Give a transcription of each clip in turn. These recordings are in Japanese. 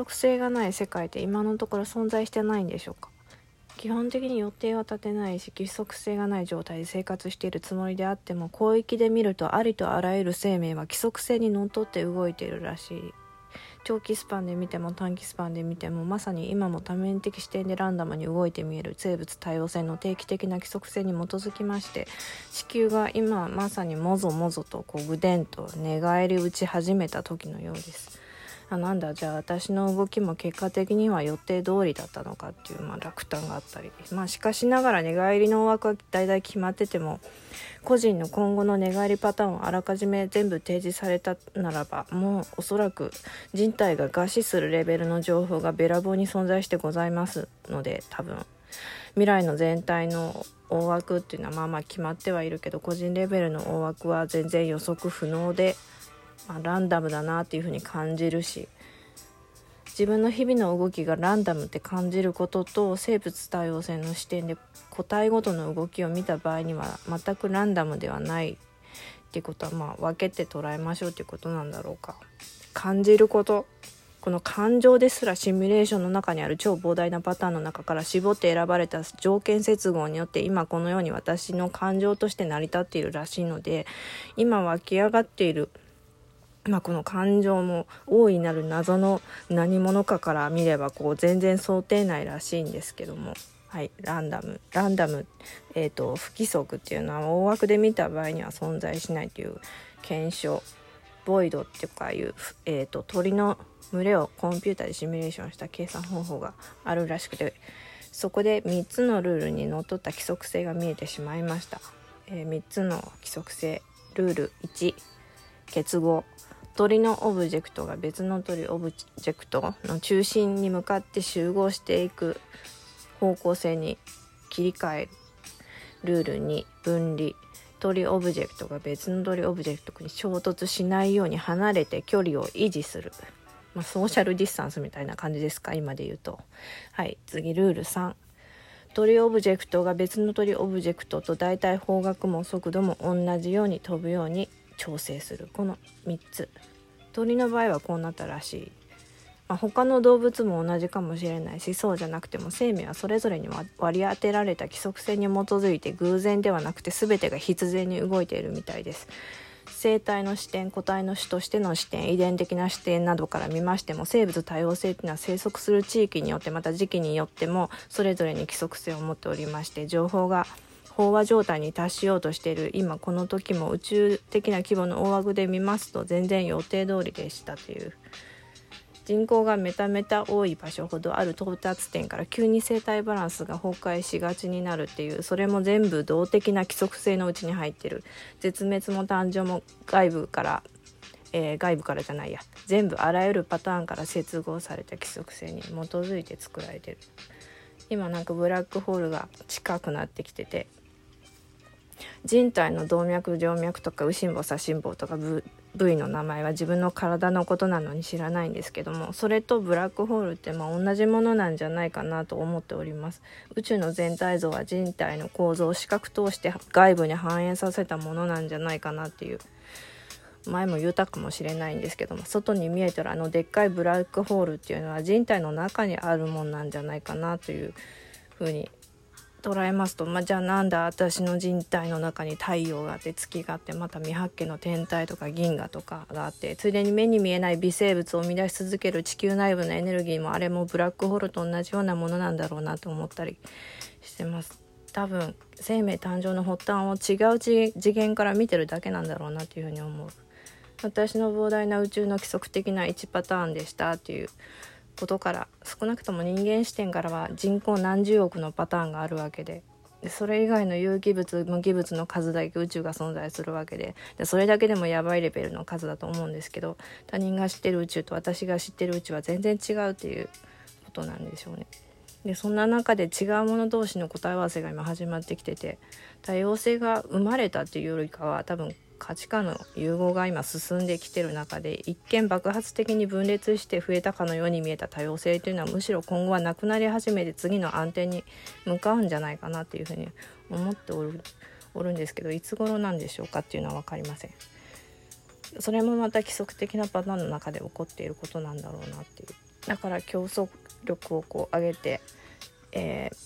則性がない世界って今のところ存在してないんでしょうか？基本的に予定は立てないし規則性がない状態で生活しているつもりであっても広域で見るとありとあらゆる生命は規則性にのっとって動いているらしい長期スパンで見ても短期スパンで見てもまさに今も多面的視点でランダムに動いて見える生物多様性の定期的な規則性に基づきまして地球が今まさにもぞもぞとこうぐでんと寝返り打ち始めた時のようです。あなんだじゃあ私の動きも結果的には予定通りだったのかっていう、まあ、落胆があったり。まあしかしながら寝返りの枠は大体決まってても個人の今後の寝返りパターンをあらかじめ全部提示されたならばもうおそらく人体が餓死するレベルの情報がべらぼうに存在してございますので多分。未来の全体の大枠っていうのはまあまあ決まってはいるけど個人レベルの大枠は全然予測不能でまあ、ランダムだなっていうふうに感じるし自分の日々の動きがランダムって感じることと生物多様性の視点で個体ごとの動きを見た場合には全くランダムではないっていうことはまあ分けて捉えましょうっていうことなんだろうか。感じることこの感情ですらシミュレーションの中にある超膨大なパターンの中から絞って選ばれた条件接合によって今このように私の感情として成り立っているらしいので今湧き上がっているまあ、この感情も大いなる謎の何者かから見ればこう全然想定内らしいんですけども、はい、ランダムランダム、えーと、不規則っていうのは大枠で見た場合には存在しないという検証ボイドっていうかいう、えーと、鳥の群れをコンピューターでシミュレーションした計算方法があるらしくてそこで3つのルールにのっとった規則性が見えてしまいました。えー、3つの規則性ルール1結合鳥のオブジェクトが別の鳥オブジェクトの中心に向かって集合していく方向性に切り替えるルール2分離鳥オブジェクトが別の鳥オブジェクトに衝突しないように離れて距離を維持する、まあ、ソーシャルディスタンスみたいな感じですか今で言うと。はい。次ルール3鳥オブジェクトが別の鳥オブジェクトと大体方角も速度も同じように飛ぶように調整する。この3つ。鳥の場合はこうなったらしい、まあ、他の動物も同じかもしれないしそうじゃなくても生命はそれぞれに割り当てられた規則性に基づいて偶然ではなくて全てが必然に動いているみたいです。生態の視点個体の種としての視点遺伝的な視点などから見ましても生物多様性っていうのは生息する地域によってまた時期によってもそれぞれに規則性を持っておりまして情報が飽和状態に達しようとしている。今この時も宇宙的な規模の大枠で見ますと全然予定通りでしたという人口がメタメタ多い場所ほどある到達点から急に生態バランスが崩壊しがちになるっていうそれも全部動的な規則性のうちに入ってる。絶滅も誕生も外部からえー、外部からじゃないや。全部あらゆるパターンから接合された規則性に基づいて作られてる。今なんかブラックホールが近くなってきてて人体の動脈静脈とか右心房左心房とか部位の名前は自分の体のことなのに知らないんですけどもそれとブラックホールってまあ同じものなんじゃないかなと思っております。宇宙の全体像は人体の構造を視覚通して外部に反映させたものなんじゃないかなっていう。前も言うたかもしれないんですけども外に見えてるあのでっかいブラックホールっていうのは人体の中にあるもんなんじゃないかなというふうに捉えますと、まあ、じゃあなんだ私の人体の中に太陽があって月があってまた未発見の天体とか銀河とかがあってついでに目に見えない微生物を生み出し続ける地球内部のエネルギーもあれもブラックホールと同じようなものなんだろうなと思ったりしてます。多分生命誕生の発端を違う次元から見てるだけなんだろうなというふうに思う。私の膨大な宇宙の規則的な1パターンでしたっていうことから少なくとも人間視点からは人口何十億のパターンがあるわけででそれ以外の有機物無機物の数だけ宇宙が存在するわけででそれだけでもやばいレベルの数だと思うんですけど他人が知ってる宇宙と私が知ってる宇宙は全然違うっていうことなんでしょうね。でそんな中で違うもの同士の答え合わせが今始まってきてて多様性が生まれたっていうよりかは多分価値観の融合が今進んできてる中で一見爆発的に分裂して増えたかのように見えた多様性というのはむしろ今後はなくなり始めて次の安定に向かうんじゃないかなっていうふうに思っておるおるんですけどいつ頃なんでしょうかっていうのは分かりません。それもまた規則的なパターンの中で起こっていることなんだろうなっていうだから競争力をこう上げて、えー、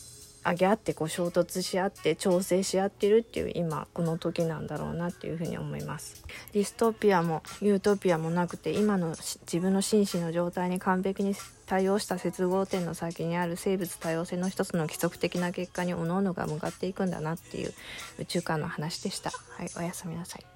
上げ合ってこう衝突し合って調整し合ってるっていう今この時なんだろうなっていうふうに思います。ディストピアもユートピアもなくて今の自分の心身の状態に完璧に対応した接合点の先にある生物多様性の一つの規則的な結果に各々が向かっていくんだなっていう宇宙観の話でした。はいおやすみなさい。